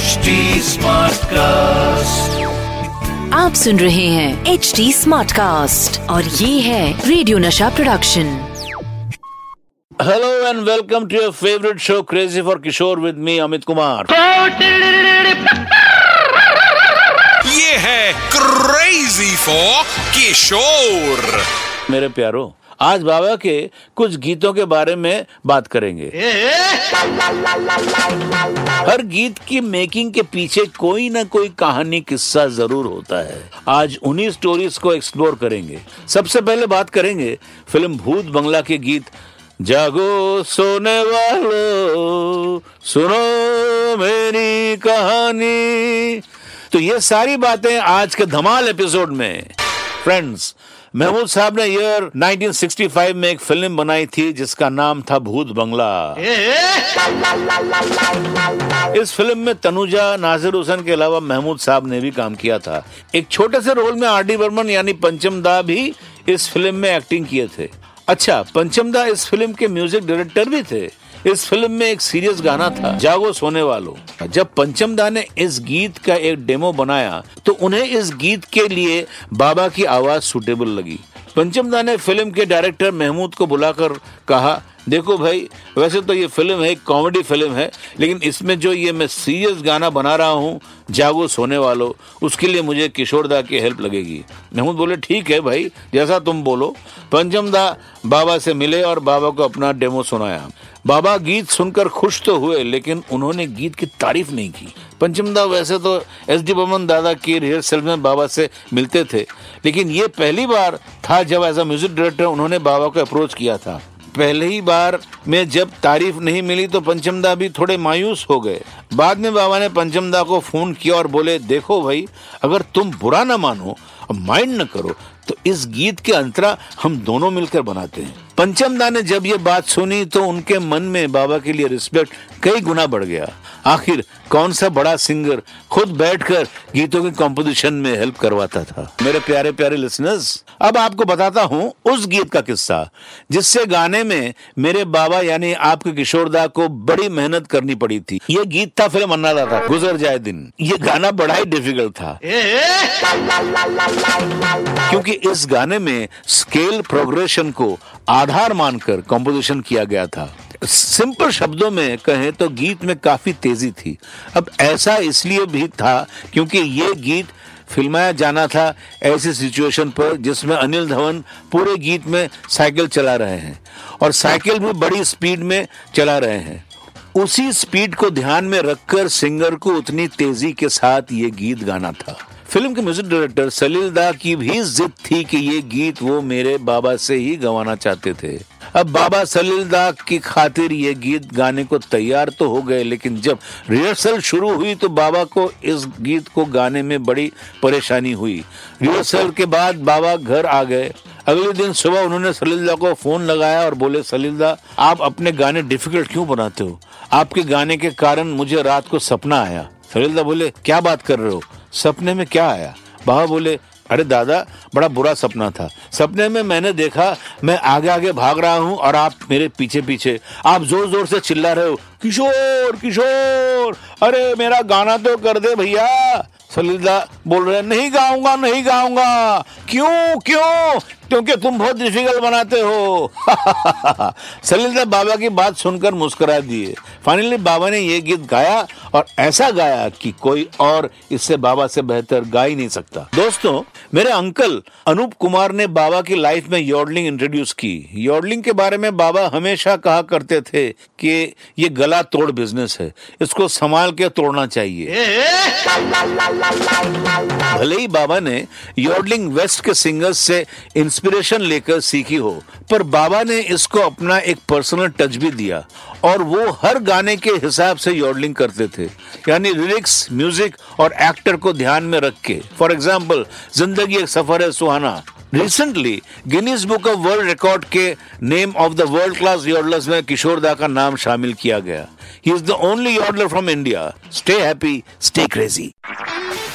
Smart cast आप सुन रहे हैं एच डी स्मार्ट कास्ट और ये है radio Nasha production hello and welcome to येवरेट show crazy for Kishore with me Amit Kumar ये है क्रेजी फॉर किशोर मेरे प्यारो आज बाबा के कुछ गीतों के बारे में बात करेंगे। हर गीत की मेकिंग के पीछे कोई ना कोई कहानी किस्सा ज़रूर होता है। आज उन्हीं स्टोरीज को एक्सप्लोर करेंगे। सबसे पहले बात करेंगे फ़िल्म भूत बंगला के गीत जागो सोने वालों सुनो मेरी कहानी। तो ये सारी बातें आज के धमाल एपिसोड में। फ्रेंड्स महमूद साहब ने ईयर 1965 में एक फ़िल्म बनाई थी, जिसका नाम था भूत बंगला। इस फ़िल्म में तनुजा नाजिर हुसैन के अलावा महमूद साहब ने भी काम किया था। एक छोटे से रोल में आर डी बर्मन यानी पंचम दा भी इस फ़िल्म में एक्टिंग किए थे। अच्छा पंचम दा इस फ़िल्म के म्यूज़िक डायरेक्टर भी थे। इस फ़िल्म में एक सीरियस गाना था, जागो सोने वालों। जब पंचम दा ने इस गीत का एक डेमो बनाया तो उन्हें इस गीत के लिए बाबा की आवाज़ सुटेबल लगी। पंचम दा ने फ़िल्म के डायरेक्टर महमूद को बुलाकर कहा, देखो भाई, वैसे तो ये फ़िल्म है, एक कॉमेडी फ़िल्म है, लेकिन इसमें जो ये मैं सीरियस गाना बना रहा हूँ, जागो सोने वालों, उसके लिए मुझे किशोर दा की हेल्प लगेगी. महमूद बोले, ठीक है भाई, जैसा तुम बोलो. पंचम दा बाबा से मिले और बाबा को अपना डेमो सुनाया। बाबा गीत सुनकर खुश तो हुए, लेकिन उन्होंने गीत की तारीफ़ नहीं की। पंचम दा वैसे तो एस डी बमन दादा की रिहर्सल में बाबा से मिलते थे। लेकिन ये पहली बार था जब एज अ म्यूज़िक डायरेक्टर उन्होंने बाबा को अप्रोच किया था। पहले बार में जब तारीफ़ नहीं मिली तो पंचमदा भी थोड़े मायूस हो गए। बाद में बाबा ने पंचमदा को फ़ोन किया और बोले, देखो भाई, अगर तुम बुरा ना मानो माइंड न करो तो इस गीत के अंतरा हम दोनों मिलकर बनाते हैं। पंचमदा ने जब ये बात सुनी तो उनके मन में बाबा के लिए रिस्पेक्ट कई गुना बढ़ गया। आखिर कौन सा बड़ा सिंगर खुद बैठकर गीतों के कंपोजिशन में हेल्प करवाता था? मेरे प्यारे प्यारे लिसनर्स अब आपको बताता हूँ उस गीत का किस्सा जिससे गाने में मेरे बाबा यानी आपके किशोरदा को बड़ी मेहनत करनी पड़ी थी। ये गीत था फ़िल्म अन्नादा था। गुजर जाए दिन। ये गाना बड़ा ही डिफ़िकल्ट था। क्योंकि इस गाने में स्केल प्रोग्रेशन को आधार मानकर कंपोजिशन किया गया था। सिंपल शब्दों में कहें तो गीत में काफ़ी तेज़ी थी। अब ऐसा इसलिए भी था क्योंकि ये गीत फिल्माया जाना था ऐसी सिचुएशन पर जिसमें अनिल धवन पूरे गीत में साइकिल चला रहे हैं और साइकिल भी बड़ी स्पीड में चला रहे हैं। उसी स्पीड को ध्यान में रखकर सिंगर को उतनी तेज़ी के साथ ये गीत गाना था। फ़िल्म के म्यूज़िक डायरेक्टर सलील दा की भी जिद थी कि ये गीत वो मेरे बाबा से ही गवाना चाहते थे। अब बाबा सलील दा की खातिर ये गीत गाने को तैयार तो हो गए, लेकिन जब रिहर्सल शुरू हुई तो बाबा को इस गीत को गाने में बड़ी परेशानी हुई। रिहर्सल के बाद बाबा घर आ गए। अगले दिन सुबह उन्होंने सलीलदा को फ़ोन लगाया और बोले सलीलदा आप अपने गाने डिफ़िकल्ट क्यों बनाते हो? आपके गाने के कारण मुझे रात को सपना आया। सलीलदा बोले, क्या बात कर रहे हो? सपने में क्या आया? बाबा बोले, अरे दादा, बड़ा बुरा सपना था। सपने में मैंने देखा, मैं आगे आगे भाग रहा हूँ और आप मेरे पीछे पीछे आप ज़ोर ज़ोर से चिल्ला रहे हो, किशोर किशोर, अरे मेरा गाना तो कर दे भैया। सलीलदा बोल रहे नहीं गाऊँगा नहीं गाऊँगा क्यों क्यों क्योंकि तुम बहुत डिफ़िकल्ट बनाते हो सलीलदा बाबा की बात सुनकर मुस्कुरा दिए फाइनली बाबा ने ये गीत गाया और ऐसा गाया कि कोई और इससे बाबा से बेहतर गा ही नहीं सकता दोस्तों मेरे अंकल अनूप कुमार ने बाबा की लाइफ में यॉडलिंग इंट्रोड्यूस की यॉडलिंग के बारे में बाबा हमेशा कहा करते थे कि ये गला तोड़ बिज़नेस है इसको संभाल के तोड़ना चाहिए भले ही बाबा ने यॉडलिंग वेस्ट के सिंगर्स से इंस्पिरेशन लेकर सीखी हो, पर बाबा ने इसको अपना एक पर्सनल टच भी दिया, और वो हर गाने के हिसाब से योडलिंग करते थे। यानी लिरिक्स म्यूज़िक और एक्टर को ध्यान में रख के। फॉर एग्ज़ाम्पल ज़िंदगी एक सफ़र है सुहाना। Recently Guinness book of world record के name of the world class yodellers में किशोर दा का नाम शामिल किया गया। He is the only yodeller from India stay happy stay crazy